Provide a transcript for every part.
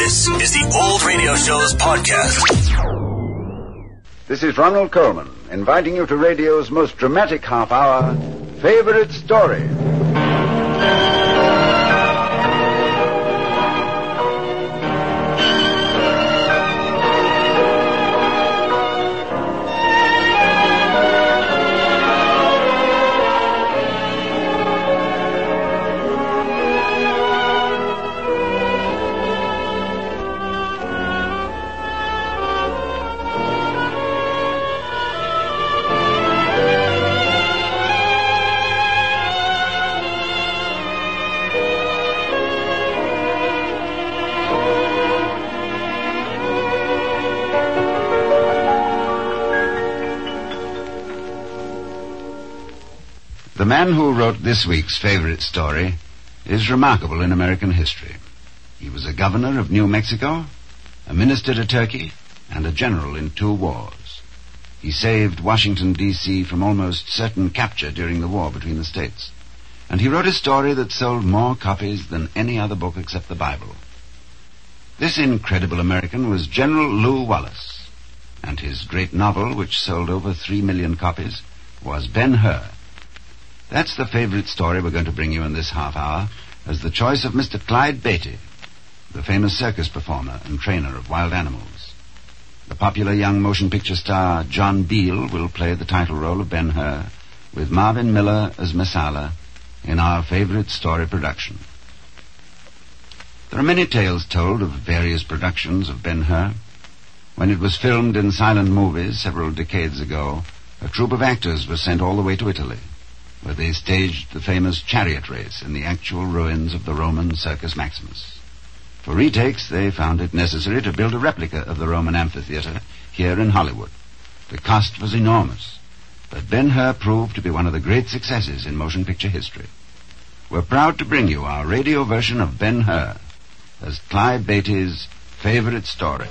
This is the Old Radio Show's podcast. This is Ronald Colman, inviting you to radio's most dramatic half hour, Favorite Story. The man who wrote this week's favorite story is remarkable in American history. He was a governor of New Mexico, a minister to Turkey, and a general in two wars. He saved Washington, D.C. from almost certain capture during the war between the states. And he wrote a story that sold more copies than any other book except the Bible. This incredible American was General Lew Wallace, and his great novel, which sold over three million copies, was Ben Hur. That's the favorite story we're going to bring you in this half hour as the choice of Mr. Clyde Beatty, the famous circus performer and trainer of wild animals. The popular young motion picture star John Beal will play the title role of Ben Hur with Marvin Miller as Messala in our favorite story production. There are many tales told of various productions of Ben Hur. When it was filmed in silent movies several decades ago, a troupe of actors was sent all the way to Italy where they staged the famous chariot race in the actual ruins of the Roman Circus Maximus. For retakes, they found it necessary to build a replica of the Roman amphitheater here in Hollywood. The cost was enormous, but Ben Hur proved to be one of the great successes in motion picture history. We're proud to bring you our radio version of Ben Hur as Clyde Beatty's favorite story.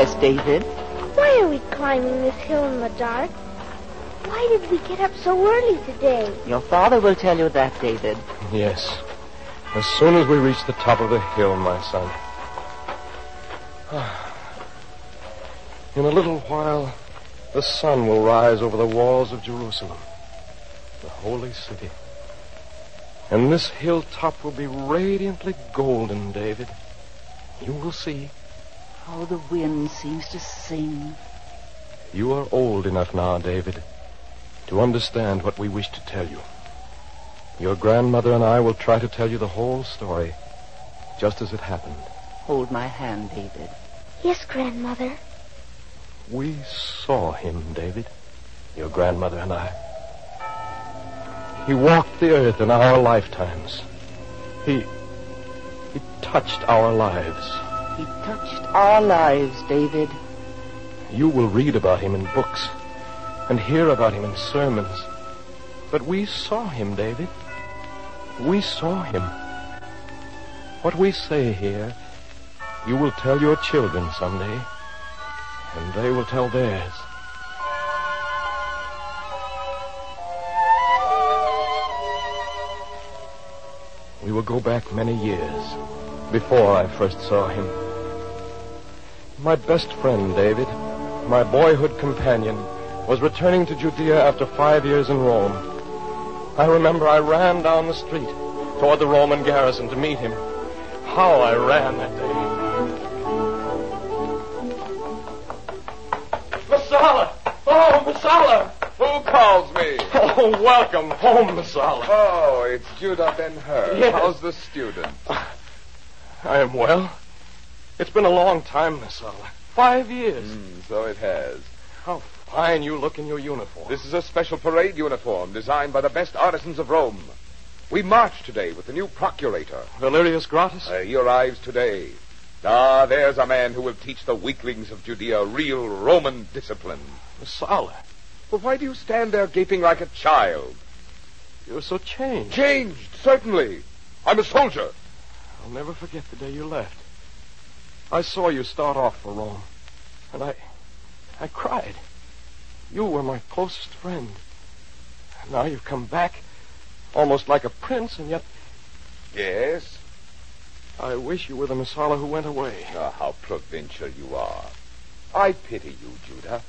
Yes, David. why are we climbing this hill in the dark? Why did we get up so early today? Your father will tell you that, David. Yes. As soon as we reach the top of the hill, my son. In a little while, the sun will rise over the walls of Jerusalem, the holy city. And this hilltop will be radiantly golden, David. You will see. How the wind seems to sing. You are old enough now, David, to understand what we wish to tell you. Your grandmother and I will try to tell you the whole story, just as it happened. Hold my hand, David. Yes, Grandmother. We saw him, David, your grandmother and I. He walked the earth in our lifetimes. He. He touched our lives. He touched our lives, David. You will read about him in books and hear about him in sermons. But we saw him, David. We saw him. What we say here, you will tell your children someday, and they will tell theirs. We will go back many years before I first saw him. My best friend, David, my boyhood companion, was returning to Judea after five years in Rome. I remember I ran down the street toward the Roman garrison to meet him. How I ran that day. Messala! Oh, Messala! Who calls me? Oh, welcome home, Messala. Oh, it's Judah Ben Hur. Yes. How's the student? I am well. It's been a long time, Messala. Five years. Hmm, so it has. How fine you look in your uniform. This is a special parade uniform designed by the best artisans of Rome. We march today with the new procurator. Valerius Gratus? Uh, he arrives today. Ah, there's a man who will teach the weaklings of Judea real Roman discipline. Messala, But why do you stand there gaping like a child? you're so changed. Changed, certainly. I'm a soldier. I'll never forget the day you left. I saw you start off for Rome, and I, I cried. You were my closest friend. And now you've come back, almost like a prince, and yet Yes? I wish you were the Messala who went away. Ah, how provincial you are. I pity you, Judah.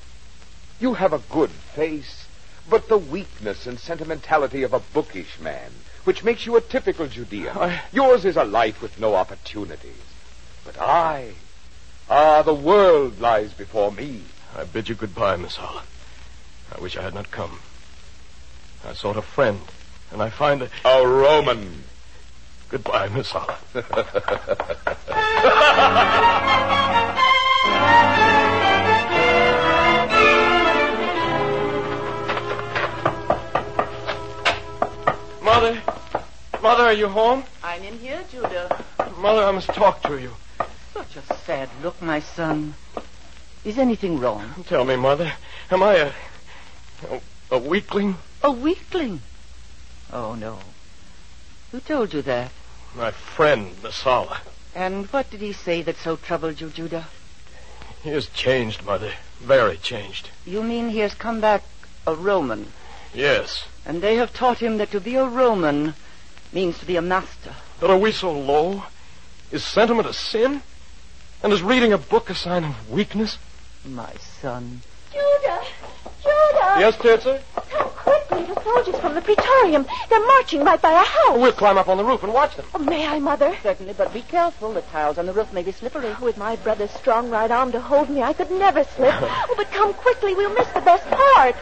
You have a good face, but the weakness and sentimentality of a bookish man, which makes you a typical Judean. I- Yours is a life with no opportunities. But I, ah, the world lies before me. I bid you goodbye, Messala. I wish I had not come. I sought a friend, and I find that. A Roman. Goodbye, Messala. Mother, Mother, are you home? I'm in here, Judah. Mother, I must talk to you. Such a sad look, my son. Is anything wrong? Tell me, Mother, am I a a, a weakling? A weakling? Oh, no. Who told you that? My friend, Messala. And what did he say that so troubled you, Judah? He has changed, Mother. Very changed. You mean he has come back a Roman, Yes. and they have taught him that to be a Roman means to be a master. But are we so low? Is sentiment a sin? And is reading a book a sign of weakness? My son. Judah! Judah! Yes, Tirza? Come quickly. The soldiers from the Praetorium. They're marching right by our house. We'll climb up on the roof and watch them. Oh, may I, Mother? Certainly, but be careful. The tiles on the roof may be slippery. With my brother's strong right arm to hold me, I could never slip. Oh, but come quickly. We'll miss the best part.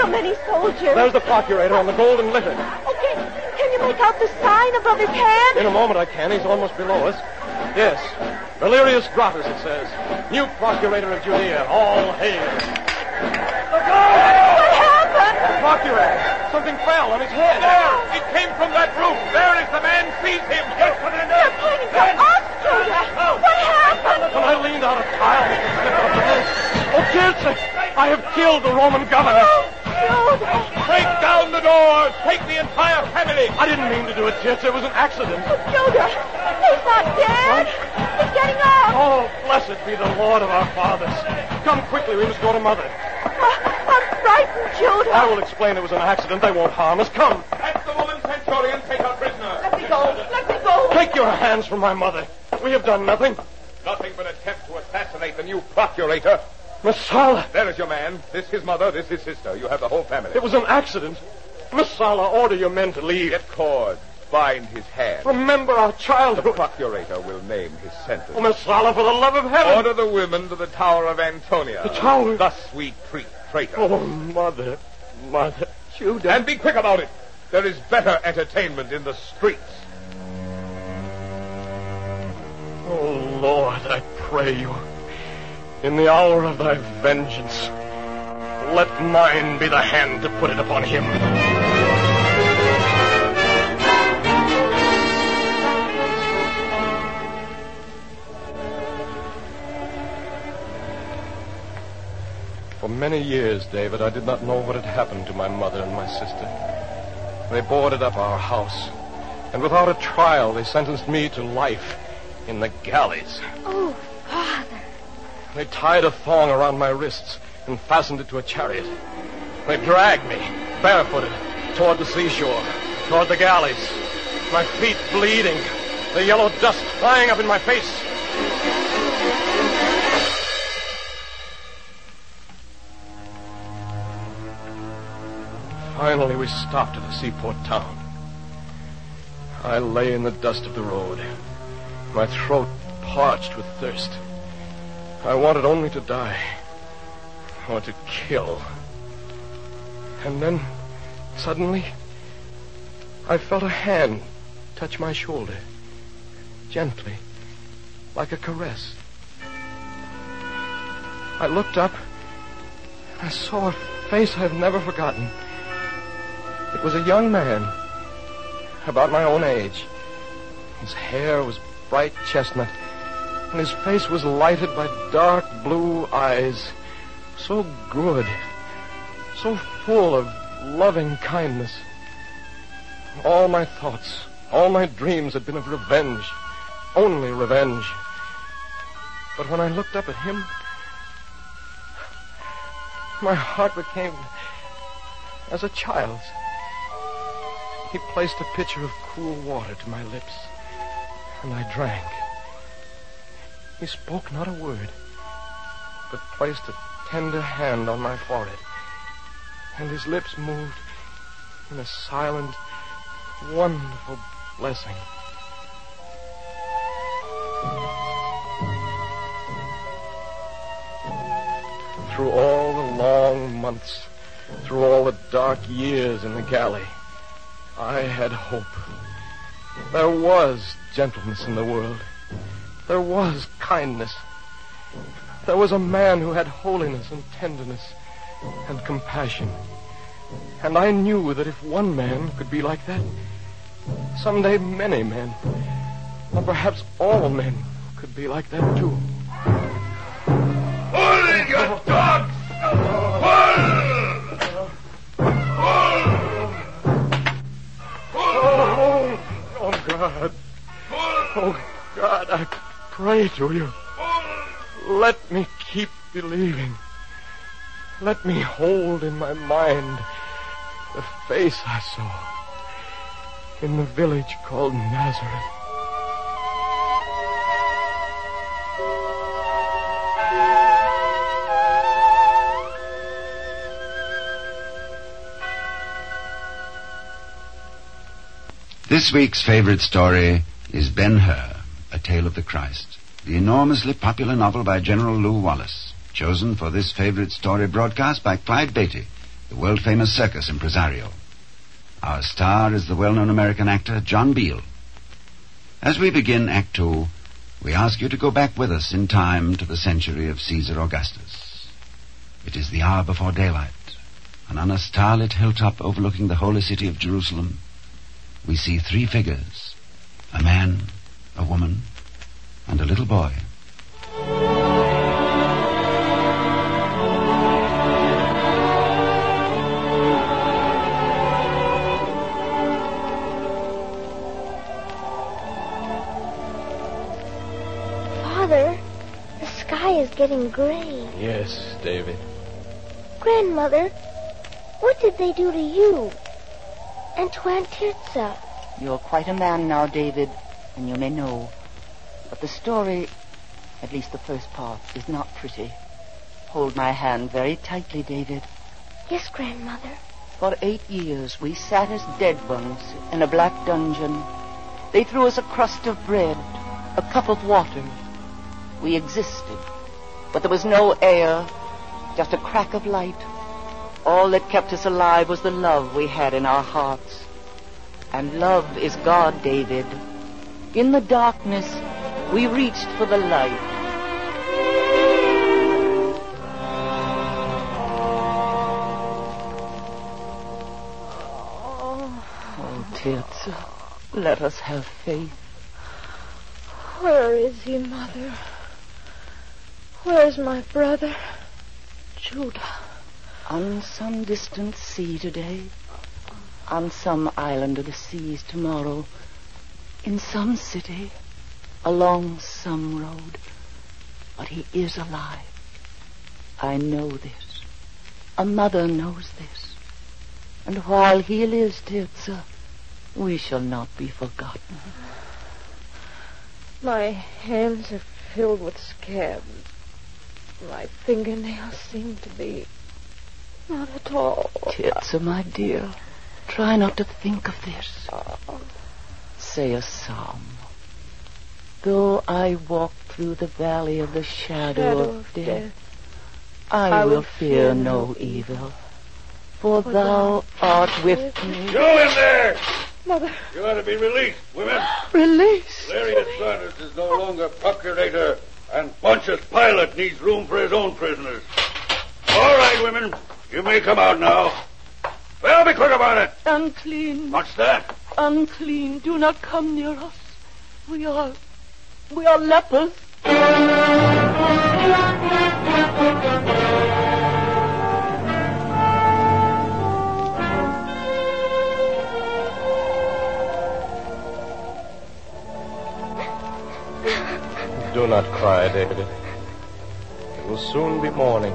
So many soldiers. There's the procurator on the golden litter. Okay, can you make out the sign above his head? In a moment I can. He's almost below us. Yes. Valerius Gratus, it says. New procurator of Judea. All hail. What happened? Procurator. Something fell on his head. There! It came from that roof. There is the man. Seize him. Get to the They're pointing to us, Judah. What happened? When I leaned out of tile, he slipped off the roof. Oh, Tirza! I have killed the Roman governor. Oh, Judah. Break down the doors. Take the entire family. I didn't mean to do it, Tirza. It was an accident. Oh, Judah. He's not dead. He's getting up. Oh, blessed be the Lord of our fathers. Come quickly, we must go to Mother. Uh, I'm frightened, Judah. I will explain it was an accident. They won't harm us. Come. That's the woman centurion. Take her prisoner. Let me go. Let me go. Take your hands from my mother. We have done nothing. Nothing but attempt to assassinate the new procurator. Messala, There is your man. This his mother. This his sister. You have the whole family. it was an accident. Messala, order your men to leave. Get cords. Bind his hands. Remember our childhood. The procurator will name his sentence. Oh, Messala, for the love of heaven. Order the women to the Tower of Antonia. The tower? Thus we treat traitor. Oh, mother, mother. Judah. And be quick about it. There is better entertainment in the streets. Oh, Lord, I pray you, in the hour of thy vengeance, let mine be the hand to put it upon him. For many years, David, I did not know what had happened to my mother and my sister. They boarded up our house, and without a trial, they sentenced me to life in the galleys. Oh. They tied a thong around my wrists and fastened it to a chariot. They dragged me, barefooted, toward the seashore, toward the galleys. My feet bleeding, the yellow dust flying up in my face. Finally, we stopped at a seaport town. I lay in the dust of the road, my throat parched with thirst. I wanted only to die, or to kill. And then, suddenly, I felt a hand touch my shoulder. gently, like a caress. I looked up. I saw a face I've never forgotten. It was a young man, about my own age. His hair was bright chestnut, and his face was lighted by dark blue eyes. So good, so full of loving kindness. All my thoughts, all my dreams had been of revenge, only revenge. But when I looked up at him, my heart became as a child's. He placed a pitcher of cool water to my lips, and I drank. He spoke not a word, but placed a tender hand on my forehead, and his lips moved in a silent, wonderful blessing. Through all the long months, through all the dark years in the galley, I had hope. There was gentleness in the world. There was kindness. There was a man who had holiness and tenderness and compassion. And I knew that if one man could be like that, someday many men, or perhaps all men, could be like that too. Hold it, you dogs! Oh, oh God. Oh God, I pray to you. Let me keep believing. Let me hold in my mind the face I saw in the village called Nazareth. This week's favorite story is Ben Hur, Tale of the Christ, the enormously popular novel by General Lew Wallace, chosen for this favorite story broadcast by Clyde Beatty, the world famous circus impresario. Our star is the well known American actor John Beal. As we begin Act Two, we ask you to go back with us in time to the century of Caesar Augustus. It is the hour before daylight, and on a starlit hilltop overlooking the holy city of Jerusalem, we see three figures a man, a woman, and a little boy. Father, the sky is getting gray. Yes, David. Grandmother, what did they do to you? And to Aunt Tirza? You're quite a man now, David, you may know. But the story, at least the first part, is not pretty. Hold my hand very tightly, David. Yes, Grandmother. For eight years we sat as dead ones in a black dungeon. They threw us a crust of bread, a cup of water. We existed, but there was no air, just a crack of light. All that kept us alive was the love we had in our hearts. And love is God, David. In the darkness, we reached for the light. Oh, oh Tirza, let us have faith. Where is he, Mother? Where's my brother? Judah. On some distant sea today, on some island of the seas tomorrow, in some city, along some road. But he is alive. I know this. A mother knows this. And while he lives, Tirza, we shall not be forgotten. My hands are filled with scabs. My fingernails seem to be not at all. Tirza, my dear, try not to think of this. Ah. Say a psalm. Though I walk through the valley of the shadow, Shadow of, of death, death, I, I will will fear fear no no evil. For thou art with me. You in there! Mother, You ought to be released, women. release. Lariat Sanders is no longer procurator, and Pontius Pilate needs room for his own prisoners. All right, women. You may come out now. Well, be quick about it. Unclean, What's that? Unclean. Do not come near us. We are, we are lepers. Do not cry, David. It will soon be morning.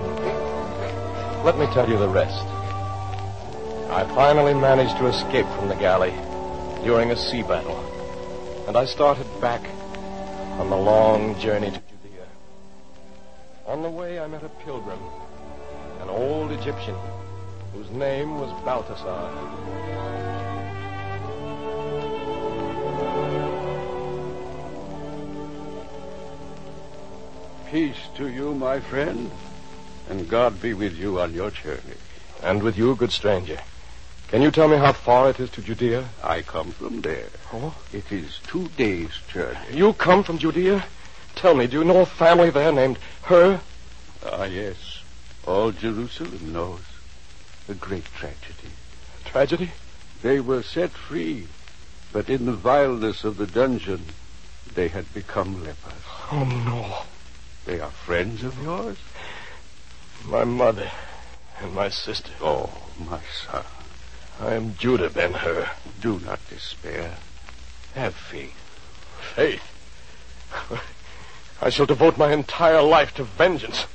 Let me tell you the rest. I finally managed to escape from the galley during a sea battle, and I started back on the long journey to Judea. On the way, I met a pilgrim, an old Egyptian, whose name was Balthasar. Peace to you, my friend, and God be with you on your journey. And with you, good stranger. Can you tell me how far it is to Judea? I come from there. Oh? It is two days' journey. You come from Judea? Tell me, do you know a family there named Hur? Ah, yes. All Jerusalem knows. A great tragedy. Tragedy? They were set free, but in the vileness of the dungeon, they had become lepers. Oh, no. They are friends of yours? My mother and my sister. Oh, my son, I am Judah Ben Hur. do not despair. Have faith. Faith. I shall devote my entire life to vengeance.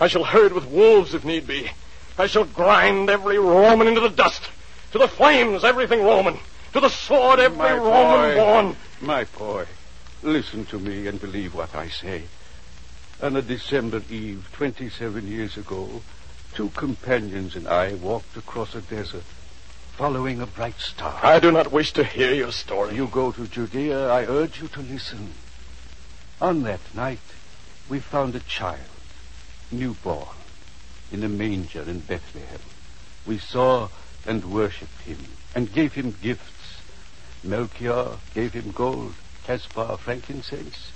I shall herd with wolves if need be. I shall grind every Roman into the dust. To the flames, everything Roman. To the sword, every My Roman boy. born. My boy, listen to me and believe what I say. On a December eve, 27 years ago, two companions and I walked across a desert, following a bright star. I do not wish to hear your story. You go to Judea, I urge you to listen. On that night, we found a child, newborn, in a manger in Bethlehem. We saw and worshipped him, and gave him gifts. Melchior gave him gold, Caspar frankincense,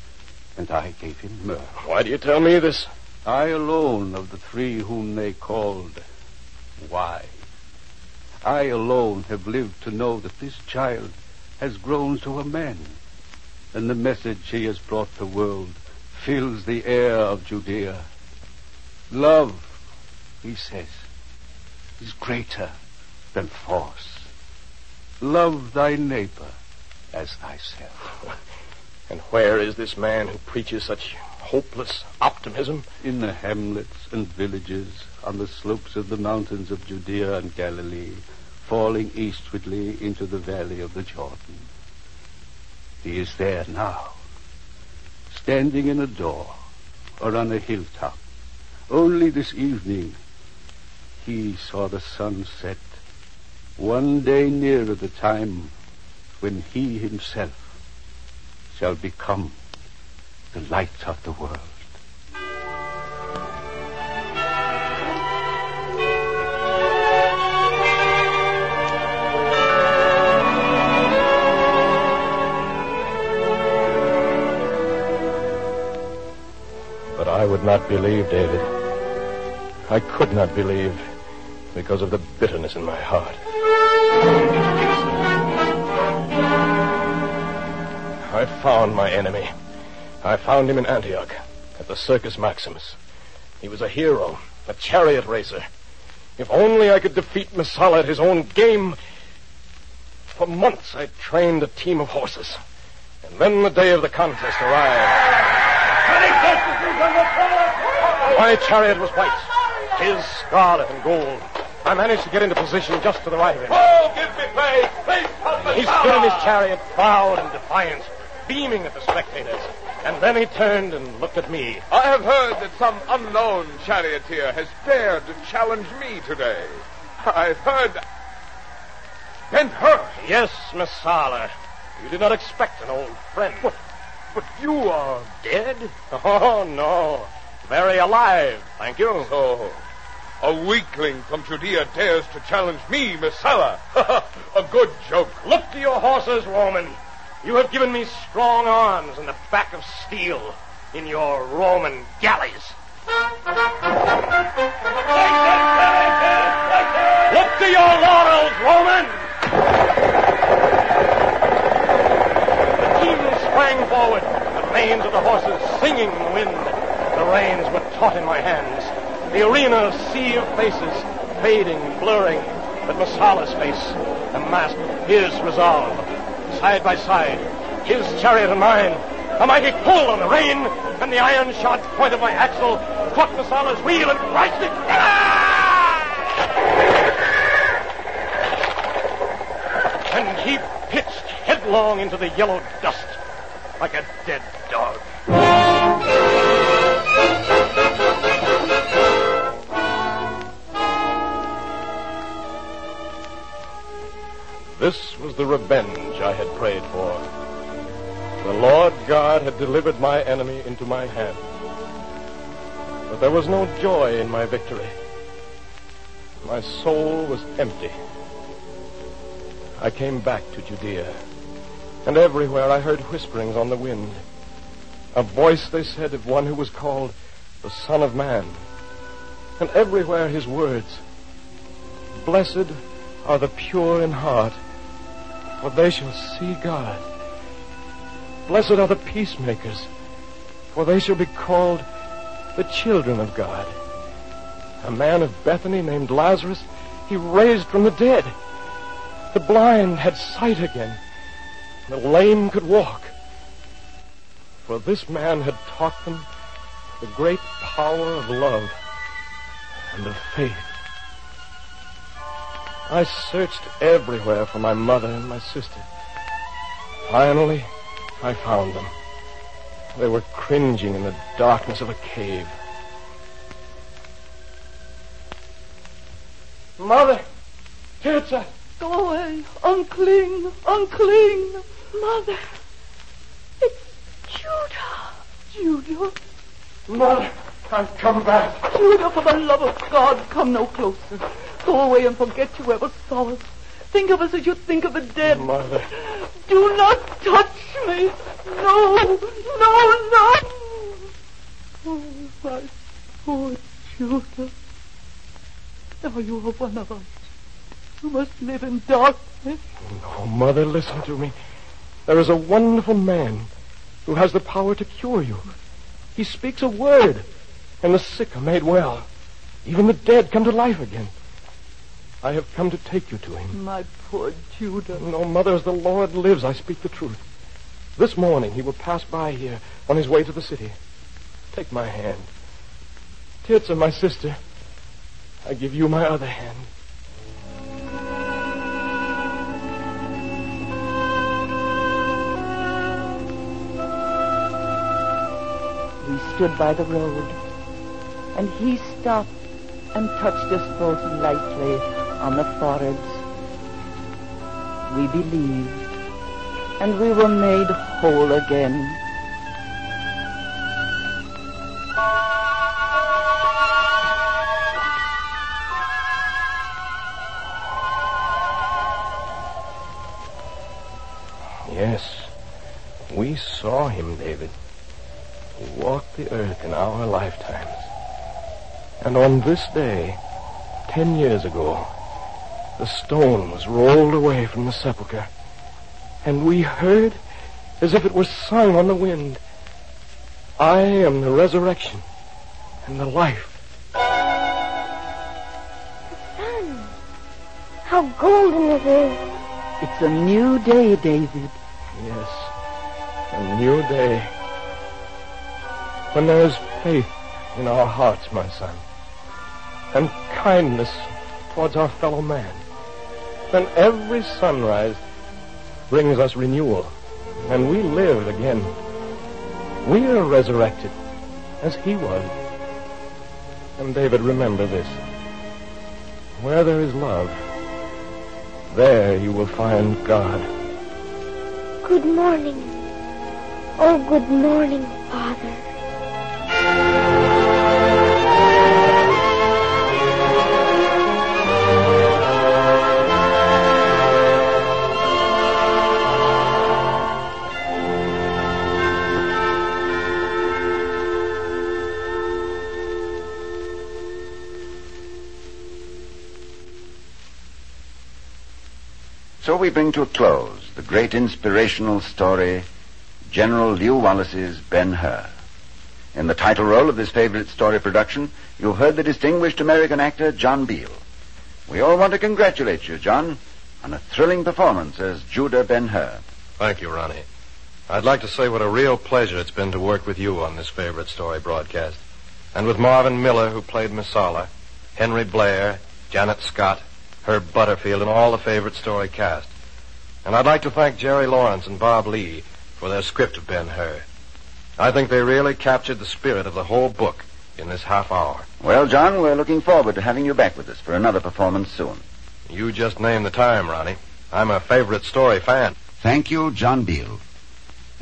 and I gave him myrrh. Why do you tell me this? I alone of the three whom they called wise. I alone have lived to know that this child has grown to a man, and the message he has brought the world fills the air of Judea. Love, he says, is greater than force. Love thy neighbor as thyself. And where is this man who preaches such hopeless optimism? in the hamlets and villages on the slopes of the mountains of Judea and Galilee, falling eastwardly into the valley of the Jordan. He is there now, standing in a door or on a hilltop. Only this evening he saw the sun set, one day nearer the time when he himself shall become the light of the world. Not believe, David. I could not believe because of the bitterness in my heart. I found my enemy. I found him in Antioch at the Circus Maximus. He was a hero, a chariot racer. If only I could defeat Messala at his own game. For months I trained a team of horses. And then the day of the contest arrived. My chariot was white, his scarlet and gold. I managed to get into position just to the right of him. Oh, give me place! Please, He stood in his chariot, proud and defiant, beaming at the spectators. And then he turned and looked at me. I have heard that some unknown charioteer has dared to challenge me today. I've heard. Ben Hur! Yes, Messala. You did not expect an old friend. But, but you are. dead? Oh, no. Very alive, thank you. So, A weakling from Judea dares to challenge me, Messala. a good joke. Look to your horses, Roman. You have given me strong arms and a back of steel in your Roman galleys. Look to your laurels, Roman! The team sprang forward, the manes of the horses singing in the wind. The reins were taut in my hands. The arena, a sea of faces, fading, blurring, but Messala's face, the mask of his resolve. Side by side, his chariot and mine, a mighty pull on the rein, and the iron shod point of my axle caught Messala's wheel and crushed it. And he pitched headlong into the yellow dust like a dead dog. This was the revenge I had prayed for. The Lord God had delivered my enemy into my hand. But there was no joy in my victory. My soul was empty. I came back to Judea, and everywhere I heard whisperings on the wind. A voice, they said, of one who was called the Son of Man. And everywhere his words Blessed are the pure in heart, for they shall see God. Blessed are the peacemakers, for they shall be called the children of God. A man of Bethany named Lazarus, he raised from the dead. The blind had sight again. The lame could walk. For this man had taught them the great power of love and of faith. I searched everywhere for my mother and my sister. Finally, I found them. They were cringing in the darkness of a cave. Mother! Tirza! Go away. Unclean. Unclean. Mother, it's Judah. Judah. Mother! I've come back. Judah, for the love of God, come no closer. Go away and forget you ever saw us. Think of us as you think of the dead. Mother. Do not touch me. No, no, no. Oh, my poor Judah. Now you are one of us. You must live in darkness. No, Mother, listen to me. There is a wonderful man who has the power to cure you. He speaks a word, and the sick are made well. Even the dead come to life again. I have come to take you to him. My poor Judah. No, Mother, as the Lord lives, I speak the truth. This morning he will pass by here on his way to the city. Take my hand. Tirza, my sister, I give you my other hand. Stood by the road, and he stopped and touched us both lightly on the foreheads. We believed, and we were made whole again. Yes, we saw him, David. He walked the earth in our lifetimes. And on this day, ten years ago, the stone was rolled away from the sepulchre, and we heard as if it were sung on the wind, I am the resurrection and the life. The Sun. How golden it is. It's a new day, David. Yes, a new day. When there is faith in our hearts, my son, and kindness towards our fellow man, then every sunrise brings us renewal, and we live again. We are resurrected as he was. And David, remember this. Where there is love, there you will find God. Good morning. Oh, good morning, Father. We bring to a close the great inspirational story, General Lew Wallace's Ben Hur. In the title role of this favorite story production, you've heard the distinguished American actor John Beal. We all want to congratulate you, John, on a thrilling performance as Judah Ben Hur. Thank you, Ronnie. I'd like to say what a real pleasure it's been to work with you on this favorite story broadcast. And with Marvin Miller, who played Messala, Henry Blair, Janet Scott, Herb Butterfield, and all the favorite story cast. And I'd like to thank Jerry Lawrence and Bob Lee for their script of Ben Hur. I think they really captured the spirit of the whole book in this half hour. Well, John, we're looking forward to having you back with us for another performance soon. You just named the time, Ronnie. I'm a favorite story fan. Thank you, John Beal.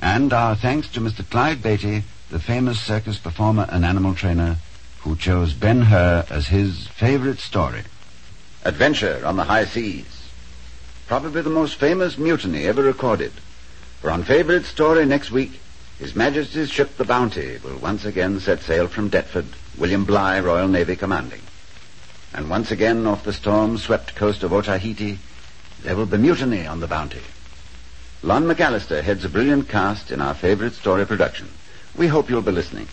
And our thanks to Mr. Clyde Beatty, the famous circus performer and animal trainer, who chose Ben Hur as his favorite story. Adventure on the High Seas. Probably the most famous mutiny ever recorded. For on favorite story next week, His Majesty's ship the Bounty will once again set sail from Deptford, William Bligh, Royal Navy commanding. And once again off the storm-swept coast of Otaheite, there will be mutiny on the Bounty. Lon McCallister heads a brilliant cast in our favorite story production. We hope you'll be listening.